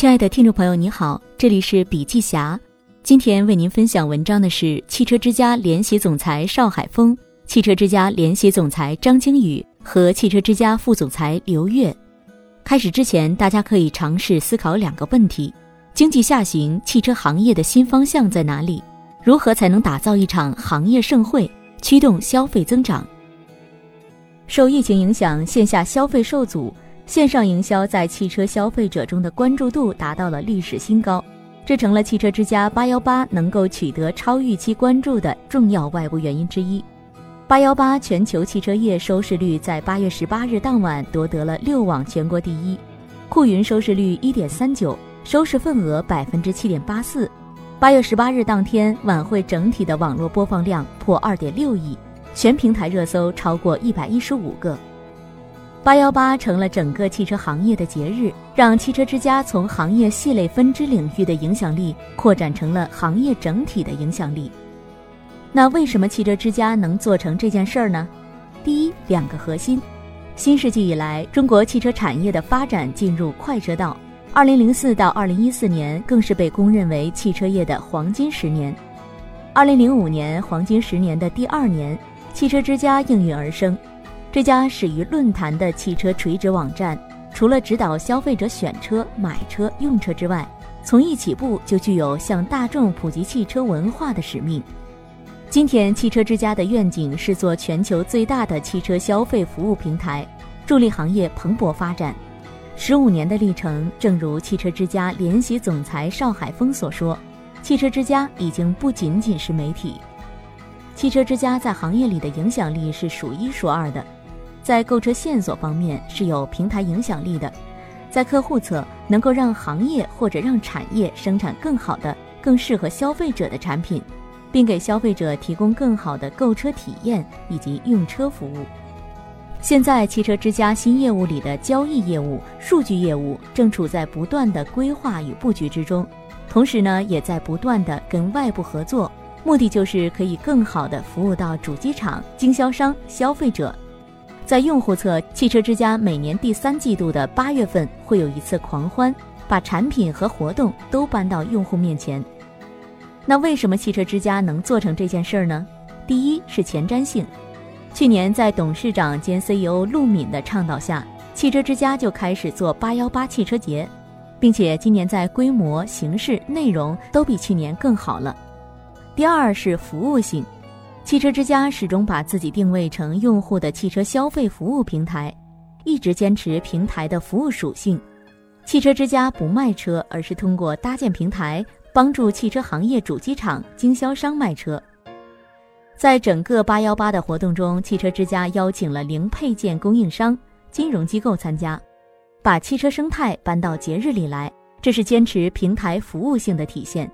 亲爱的听众朋友，你好，这里是笔记侠。今天为您分享文章的是汽车之家联席总裁邵海峰、汽车之家联席总裁张经宇和汽车之家副总裁刘越。开始之前，大家可以尝试思考两个问题：经济下行，汽车行业的新方向在哪里？如何才能打造一场行业盛会，驱动消费增长？受疫情影响，线下消费受阻。线上营销在汽车消费者中的关注度达到了历史新高，这成了汽车之家八幺八能够取得超预期关注的重要外部原因之一。八幺八全球汽车业收视率在八月十八日当晚夺得了六网全国第一，酷云收视率一点三九，收视份额百分之七点八四。八月十八日当天，晚会整体的网络播放量破二点六亿，全平台热搜超过一百一十五个。八幺八成了整个汽车行业的节日，让汽车之家从行业细类分支领域的影响力扩展成了行业整体的影响力。那为什么汽车之家能做成这件事儿呢？第一，两个核心。新世纪以来，中国汽车产业的发展进入快车道，二零零四到二零一四年更是被公认为汽车业的黄金十年。二零零五年黄金十年的第二年，汽车之家应运而生。这家始于论坛的汽车垂直网站，除了指导消费者选车、买车、用车之外，从一起步就具有向大众普及汽车文化的使命。今天，汽车之家的愿景是做全球最大的汽车消费服务平台，助力行业蓬勃发展。十五年的历程，正如汽车之家联席总裁邵海峰所说，汽车之家已经不仅仅是媒体，汽车之家在行业里的影响力是数一数二的。在购车线索方面是有平台影响力的，在客户侧能够让行业或者让产业生产更好的、更适合消费者的产品，并给消费者提供更好的购车体验以及用车服务。现在，汽车之家新业务里的交易业务、数据业务正处在不断的规划与布局之中，同时呢，也在不断的跟外部合作，目的就是可以更好的服务到主机厂、经销商、消费者。在用户侧，汽车之家每年第三季度的八月份会有一次狂欢，把产品和活动都搬到用户面前。那为什么汽车之家能做成这件事儿呢？第一是前瞻性。去年在董事长兼 CEO 陆敏的倡导下，汽车之家就开始做八幺八汽车节，并且今年在规模、形式、内容都比去年更好了。第二是服务性。汽车之家始终把自己定位成用户的汽车消费服务平台，一直坚持平台的服务属性。汽车之家不卖车，而是通过搭建平台，帮助汽车行业主机厂、经销商卖车。在整个八幺八的活动中，汽车之家邀请了零配件供应商、金融机构参加，把汽车生态搬到节日里来，这是坚持平台服务性的体现。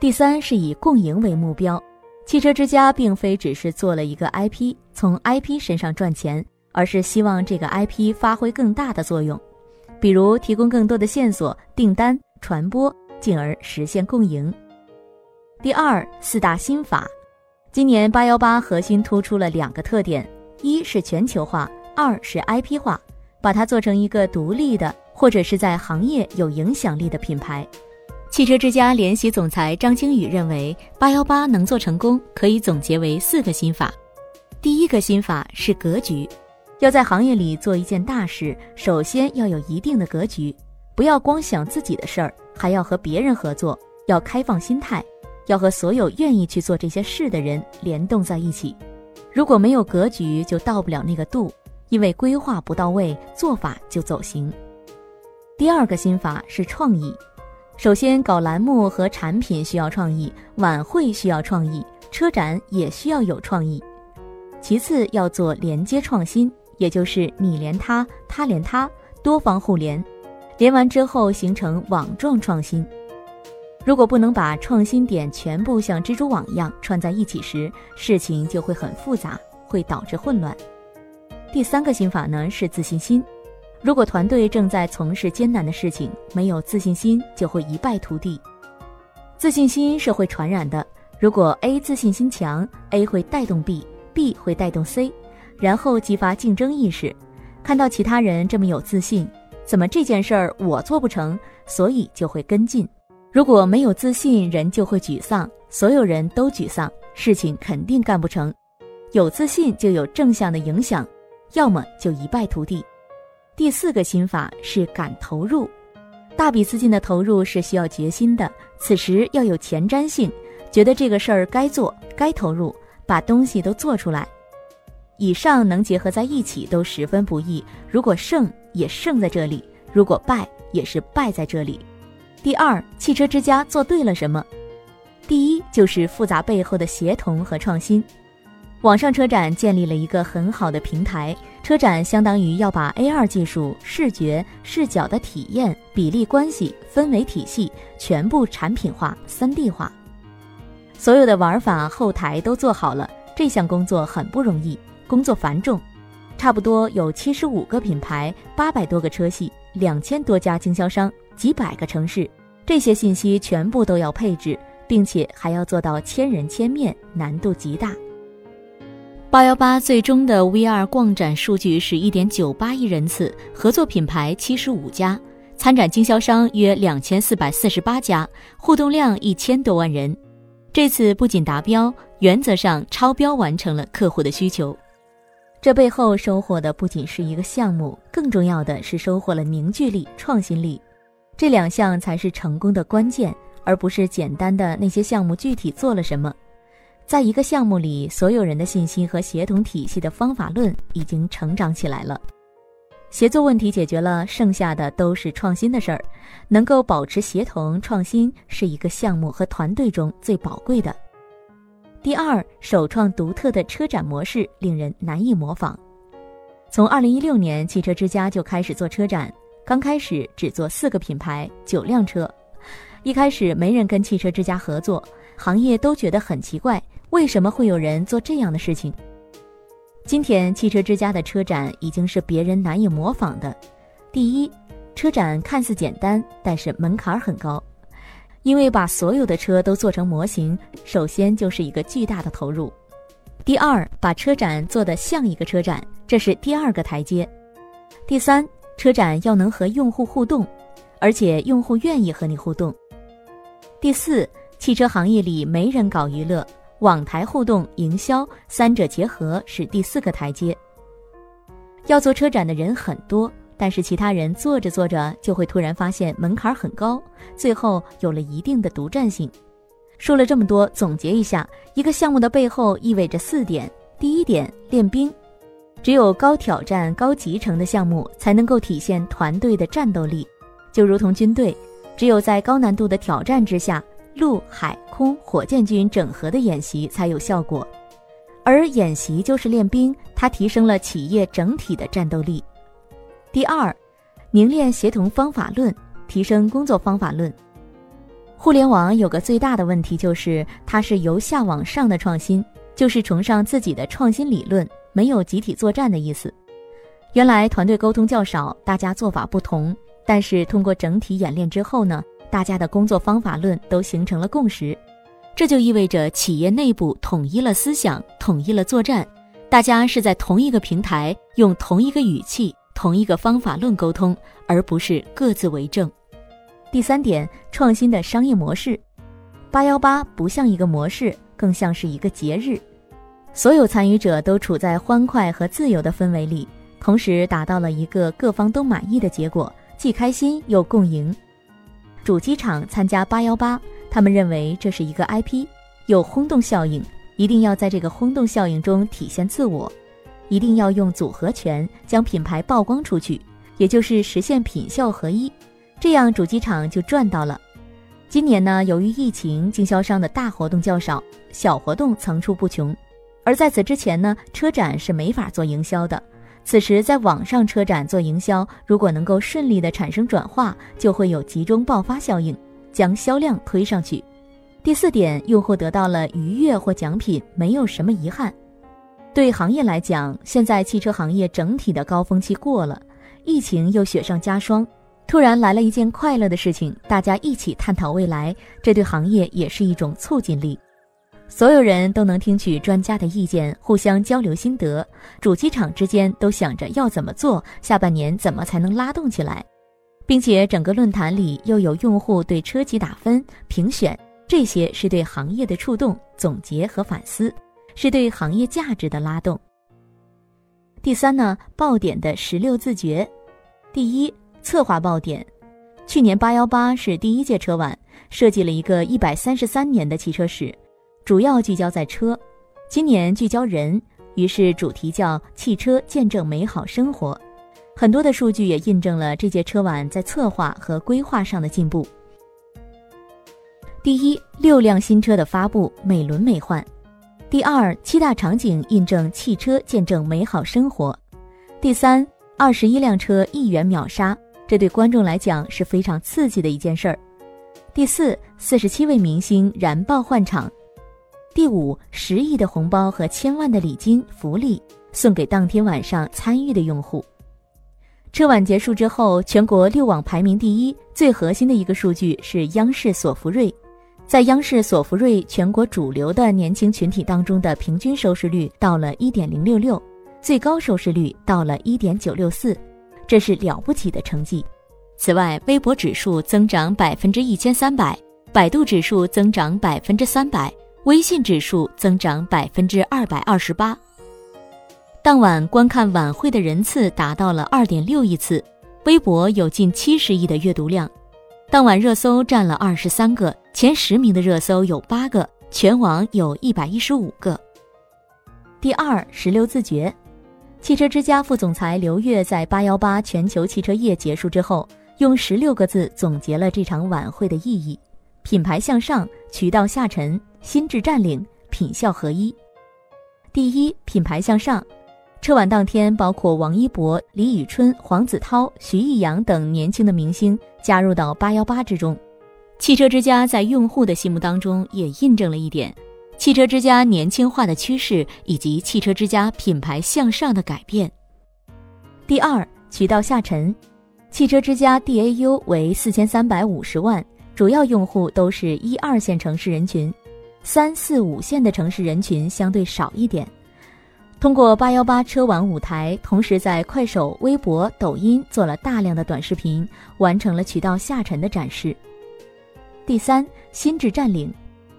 第三是以共赢为目标。汽车之家并非只是做了一个 IP，从 IP 身上赚钱，而是希望这个 IP 发挥更大的作用，比如提供更多的线索、订单、传播，进而实现共赢。第二，四大新法，今年八幺八核心突出了两个特点：一是全球化，二是 IP 化，把它做成一个独立的或者是在行业有影响力的品牌。汽车之家联席总裁张晶宇认为，八幺八能做成功，可以总结为四个心法。第一个心法是格局，要在行业里做一件大事，首先要有一定的格局，不要光想自己的事儿，还要和别人合作，要开放心态，要和所有愿意去做这些事的人联动在一起。如果没有格局，就到不了那个度，因为规划不到位，做法就走形。第二个心法是创意。首先，搞栏目和产品需要创意，晚会需要创意，车展也需要有创意。其次，要做连接创新，也就是你连他，他连他，多方互联，连完之后形成网状创新。如果不能把创新点全部像蜘蛛网一样串在一起时，事情就会很复杂，会导致混乱。第三个心法呢是自信心。如果团队正在从事艰难的事情，没有自信心就会一败涂地。自信心是会传染的。如果 A 自信心强，A 会带动 B，B 会带动 C，然后激发竞争意识。看到其他人这么有自信，怎么这件事儿我做不成，所以就会跟进。如果没有自信，人就会沮丧，所有人都沮丧，事情肯定干不成。有自信就有正向的影响，要么就一败涂地。第四个心法是敢投入，大笔资金的投入是需要决心的，此时要有前瞻性，觉得这个事儿该做，该投入，把东西都做出来。以上能结合在一起都十分不易。如果胜也胜在这里，如果败也是败在这里。第二，汽车之家做对了什么？第一就是复杂背后的协同和创新。网上车展建立了一个很好的平台，车展相当于要把 AR 技术、视觉、视角的体验、比例关系、氛围体系全部产品化、3D 化，所有的玩法后台都做好了。这项工作很不容易。工作繁重，差不多有七十五个品牌，八百多个车系，两千多家经销商，几百个城市，这些信息全部都要配置，并且还要做到千人千面，难度极大。八幺八最终的 VR 逛展数据是一点九八亿人次，合作品牌七十五家，参展经销商约两千四百四十八家，互动量一千多万人。这次不仅达标，原则上超标完成了客户的需求。这背后收获的不仅是一个项目，更重要的是收获了凝聚力、创新力，这两项才是成功的关键，而不是简单的那些项目具体做了什么。在一个项目里，所有人的信息和协同体系的方法论已经成长起来了，协作问题解决了，剩下的都是创新的事儿。能够保持协同创新，是一个项目和团队中最宝贵的。第二，首创独特的车展模式，令人难以模仿。从二零一六年，汽车之家就开始做车展，刚开始只做四个品牌，九辆车。一开始没人跟汽车之家合作，行业都觉得很奇怪，为什么会有人做这样的事情？今天，汽车之家的车展已经是别人难以模仿的。第一，车展看似简单，但是门槛很高。因为把所有的车都做成模型，首先就是一个巨大的投入。第二，把车展做得像一个车展，这是第二个台阶。第三，车展要能和用户互动，而且用户愿意和你互动。第四，汽车行业里没人搞娱乐，网台互动、营销三者结合是第四个台阶。要做车展的人很多。但是其他人做着做着就会突然发现门槛很高，最后有了一定的独占性。说了这么多，总结一下，一个项目的背后意味着四点：第一点，练兵，只有高挑战、高集成的项目才能够体现团队的战斗力，就如同军队，只有在高难度的挑战之下，陆海空火箭军整合的演习才有效果，而演习就是练兵，它提升了企业整体的战斗力。第二，凝练协同方法论，提升工作方法论。互联网有个最大的问题，就是它是由下往上的创新，就是崇尚自己的创新理论，没有集体作战的意思。原来团队沟通较少，大家做法不同，但是通过整体演练之后呢，大家的工作方法论都形成了共识，这就意味着企业内部统一了思想，统一了作战，大家是在同一个平台，用同一个语气。同一个方法论沟通，而不是各自为政。第三点，创新的商业模式。八幺八不像一个模式，更像是一个节日。所有参与者都处在欢快和自由的氛围里，同时达到了一个各方都满意的结果，既开心又共赢。主机厂参加八幺八，他们认为这是一个 IP，有轰动效应，一定要在这个轰动效应中体现自我。一定要用组合拳将品牌曝光出去，也就是实现品效合一，这样主机厂就赚到了。今年呢，由于疫情，经销商的大活动较少，小活动层出不穷。而在此之前呢，车展是没法做营销的。此时在网上车展做营销，如果能够顺利的产生转化，就会有集中爆发效应，将销量推上去。第四点，用户得到了愉悦或奖品，没有什么遗憾。对行业来讲，现在汽车行业整体的高峰期过了，疫情又雪上加霜，突然来了一件快乐的事情，大家一起探讨未来，这对行业也是一种促进力。所有人都能听取专家的意见，互相交流心得，主机厂之间都想着要怎么做，下半年怎么才能拉动起来，并且整个论坛里又有用户对车企打分评选，这些是对行业的触动、总结和反思，是对行业价值的拉动。第三呢，爆点的十六字诀。第一，策划爆点。去年八幺八是第一届车晚，设计了一个一百三十三年的汽车史，主要聚焦在车。今年聚焦人，于是主题叫“汽车见证美好生活”。很多的数据也印证了这届车晚在策划和规划上的进步。第一，六辆新车的发布，美轮美奂；第二，七大场景印证汽车见证美好生活；第三，二十一辆车一元秒杀，这对观众来讲是非常刺激的一件事儿；第四，四十七位明星燃爆换场；第五，十亿的红包和千万的礼金福利送给当天晚上参与的用户。车晚结束之后，全国六网排名第一，最核心的一个数据是央视索福瑞，在央视索福瑞全国主流的年轻群体当中的平均收视率到了一点零六六，最高收视率到了一点九六四，这是了不起的成绩。此外，微博指数增长百分之一千三百，百度指数增长百分之三百，微信指数增长百分之二百二十八。当晚观看晚会的人次达到了二点六亿次，微博有近七十亿的阅读量。当晚热搜占了二十三个，前十名的热搜有八个，全网有一百一十五个。第二，十六自觉。汽车之家副总裁刘越在八幺八全球汽车夜结束之后，用十六个字总结了这场晚会的意义：品牌向上，渠道下沉，心智占领，品效合一。第一，品牌向上。车晚当天，包括王一博、李宇春、黄子韬、徐艺洋等年轻的明星加入到八幺八之中。汽车之家在用户的心目当中也印证了一点：汽车之家年轻化的趋势以及汽车之家品牌向上的改变。第二，渠道下沉，汽车之家 DAU 为四千三百五十万，主要用户都是一二线城市人群，三四五线的城市人群相对少一点。通过八幺八车晚舞台，同时在快手、微博、抖音做了大量的短视频，完成了渠道下沉的展示。第三，心智占领，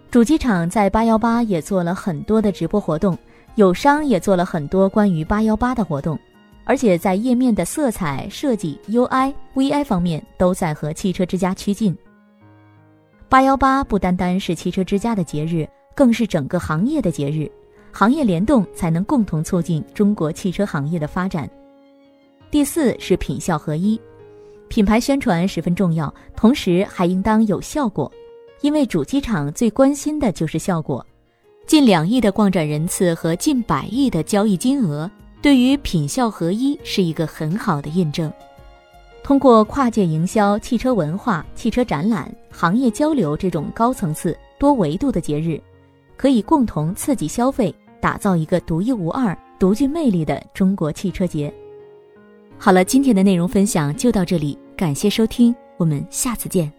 主机厂在八幺八也做了很多的直播活动，友商也做了很多关于八幺八的活动，而且在页面的色彩设计、UI、VI 方面都在和汽车之家趋近。八幺八不单单是汽车之家的节日，更是整个行业的节日。行业联动才能共同促进中国汽车行业的发展。第四是品效合一，品牌宣传十分重要，同时还应当有效果，因为主机厂最关心的就是效果。近两亿的逛展人次和近百亿的交易金额，对于品效合一是一个很好的印证。通过跨界营销、汽车文化、汽车展览、行业交流这种高层次、多维度的节日，可以共同刺激消费。打造一个独一无二、独具魅力的中国汽车节。好了，今天的内容分享就到这里，感谢收听，我们下次见。